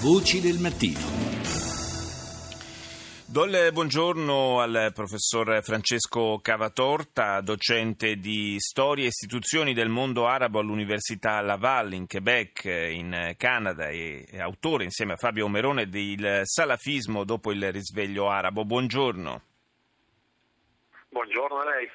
Voci del mattino. Do il buongiorno al professor Francesco Cavatorta, docente di storia e istituzioni del mondo arabo all'Università Laval in Quebec, in Canada, e autore insieme a Fabio Omerone del salafismo dopo il risveglio arabo. Buongiorno. Buongiorno a lei.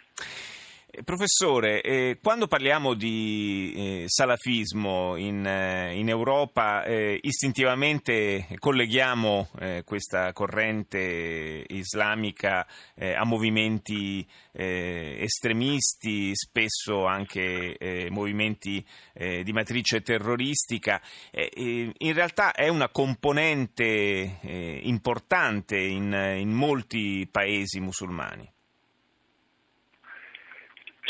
Eh, professore, eh, quando parliamo di eh, salafismo in, eh, in Europa, eh, istintivamente colleghiamo eh, questa corrente islamica a movimenti estremisti, spesso anche movimenti di matrice terroristica. in realtà è una componente importante in, in molti paesi musulmani.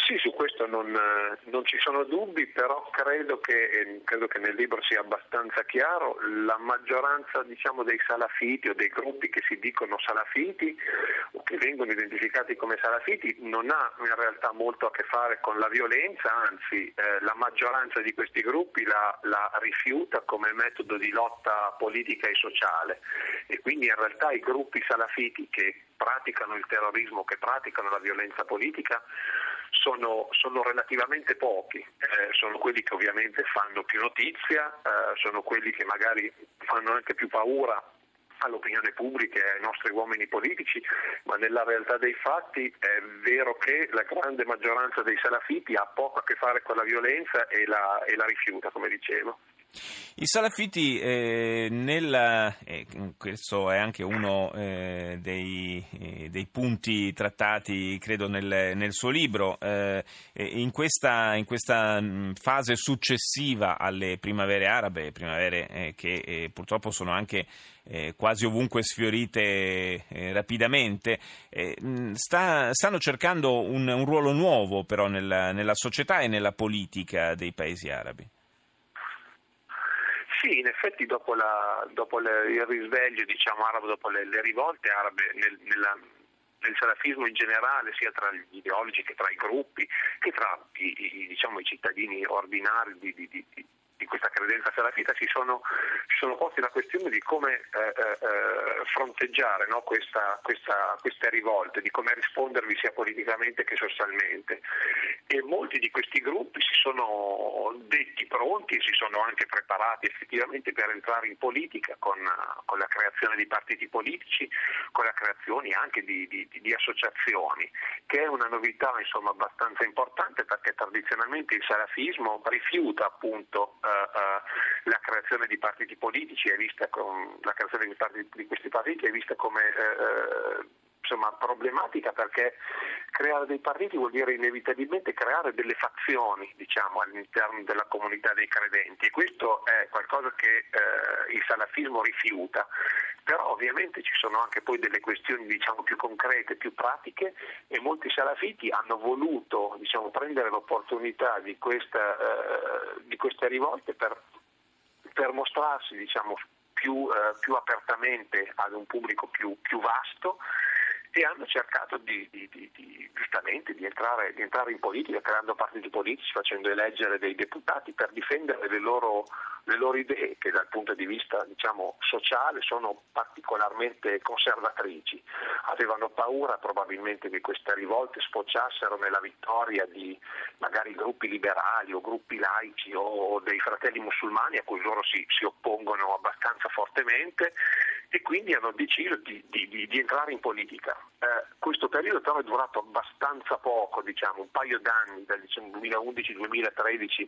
Sì, su questo non, non, ci sono dubbi, però credo che, credo che, nel libro sia abbastanza chiaro, la maggioranza diciamo, dei salafiti o dei gruppi che si dicono salafiti o che vengono identificati come salafiti non ha in realtà molto a che fare con la violenza, anzi eh, la maggioranza di questi gruppi la, la rifiuta come metodo di lotta politica e sociale. E quindi in realtà i gruppi salafiti che praticano il terrorismo, che praticano la violenza politica, sono, sono relativamente pochi, eh, sono quelli che ovviamente fanno più notizia, eh, sono quelli che magari fanno anche più paura all'opinione pubblica e ai nostri uomini politici, ma nella realtà dei fatti è vero che la grande maggioranza dei salafiti ha poco a che fare con la violenza e la, e la rifiuta, come dicevo. I salafiti, eh, nella, eh, questo è anche uno eh, dei, eh, dei, punti trattati, credo, nel, nel suo libro, eh, in questa, in, questa, fase successiva alle primavere arabe, primavere eh, che purtroppo sono anche quasi ovunque sfiorite rapidamente, sta, stanno cercando un, un, ruolo nuovo però nella, nella società e nella politica dei paesi arabi. Sì, in effetti dopo, la, dopo le, il risveglio diciamo, arabo, dopo le, le rivolte arabe nel, nella, nel salafismo in generale, sia tra gli ideologi che tra i gruppi, che tra i, i, diciamo, i cittadini ordinari di, di, di, di questa credenza salafita si sono, si sono posti la questione di come eh, eh, eh, fronteggiare no, questa, questa, queste rivolte, di come rispondervi sia politicamente che socialmente. E molti di questi gruppi si sono detti pronti e si sono anche preparati effettivamente per entrare in politica con, con la creazione di partiti politici, con la creazione anche di, di, di associazioni, che è una novità insomma, abbastanza importante perché tradizionalmente il salafismo rifiuta appunto eh, uh, la creazione di partiti politici con, la creazione di, partiti, di questi partiti è vista come uh, insomma, problematica perché creare dei partiti vuol dire inevitabilmente creare delle fazioni diciamo, all'interno della comunità dei credenti e questo è qualcosa che eh, il salafismo rifiuta. Però ovviamente ci sono anche poi delle questioni diciamo, più concrete, più pratiche e molti salafiti hanno voluto diciamo, prendere l'opportunità di, questa, eh, di queste rivolte per, per mostrarsi diciamo, più, eh, più, apertamente ad un pubblico più, più vasto e hanno cercato di, di, di, giustamente di entrare, entrare, in politica creando partiti politici, facendo eleggere dei deputati per difendere le loro, le loro idee che dal punto di vista diciamo, sociale sono particolarmente conservatrici. Avevano paura probabilmente che queste rivolte sfociassero nella vittoria di magari gruppi liberali o gruppi laici o dei fratelli musulmani a cui loro si, si oppongono abbastanza fortemente e quindi hanno deciso di, di, di entrare in politica. Eh, questo periodo però è durato abbastanza poco, diciamo, un paio d'anni, dal diciamo, 2011-2013,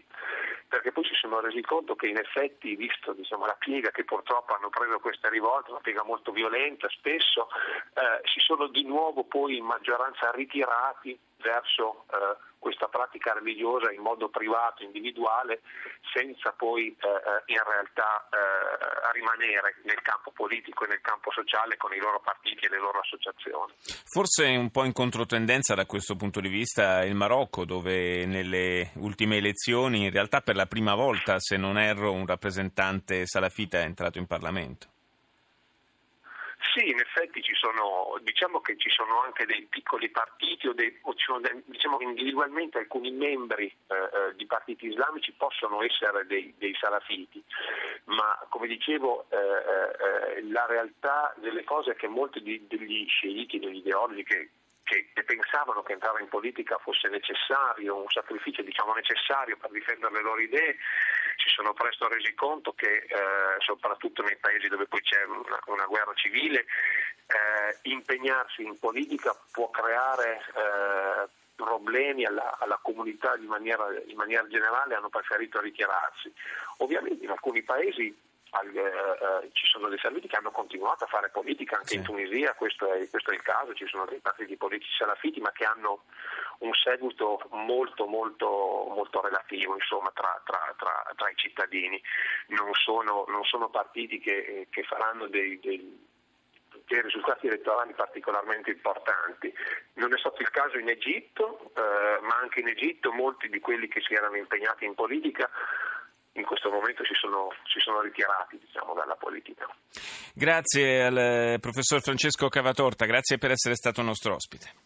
perché poi si sono resi conto che in effetti, visto diciamo, la piega che purtroppo hanno preso queste rivolte, una piega molto violenta spesso, eh, si sono di nuovo poi in maggioranza ritirati verso eh, questa pratica religiosa in modo privato, individuale, senza poi eh, eh, in realtà eh, rimanere nel campo politico e nel campo sociale con i loro partiti e le loro associazioni. Forse un po' in controtendenza da questo punto di vista il Marocco, dove nelle ultime elezioni in realtà per la prima volta, se non erro, un rappresentante salafita è entrato in Parlamento. Sì, in effetti ci sono, diciamo che ci sono anche dei piccoli partiti o, dei, o diciamo che individualmente alcuni membri eh, eh, di partiti islamici possono essere dei, dei salafiti, ma come dicevo eh, eh, eh la realtà delle cose è che molti di, degli sceiti, degli ideologi che che, pensavano che entrare in politica fosse necessario, un sacrificio diciamo, necessario per difendere le loro idee, si sono presto resi conto che eh, soprattutto nei paesi dove poi c'è una, una guerra civile, eh, impegnarsi in politica può creare eh, problemi alla, alla comunità in maniera, in maniera generale, hanno preferito ritirarsi. Ovviamente in alcuni paesi ci sono dei serviti che hanno continuato a fare politica anche sì. in Tunisia, questo è, questo è, il caso, ci sono dei partiti politici salafiti ma che hanno un seguito molto molto, molto relativo insomma, tra, tra, tra, tra, i cittadini, non sono, non sono partiti che, che faranno dei, dei dei risultati elettorali particolarmente importanti. Non è stato il caso in Egitto, eh, ma anche in Egitto molti di quelli che si erano impegnati in politica in questo momento si sono, si sono ritirati diciamo, dalla politica. Grazie al eh, professor Francesco Cavatorta, grazie per essere stato nostro ospite.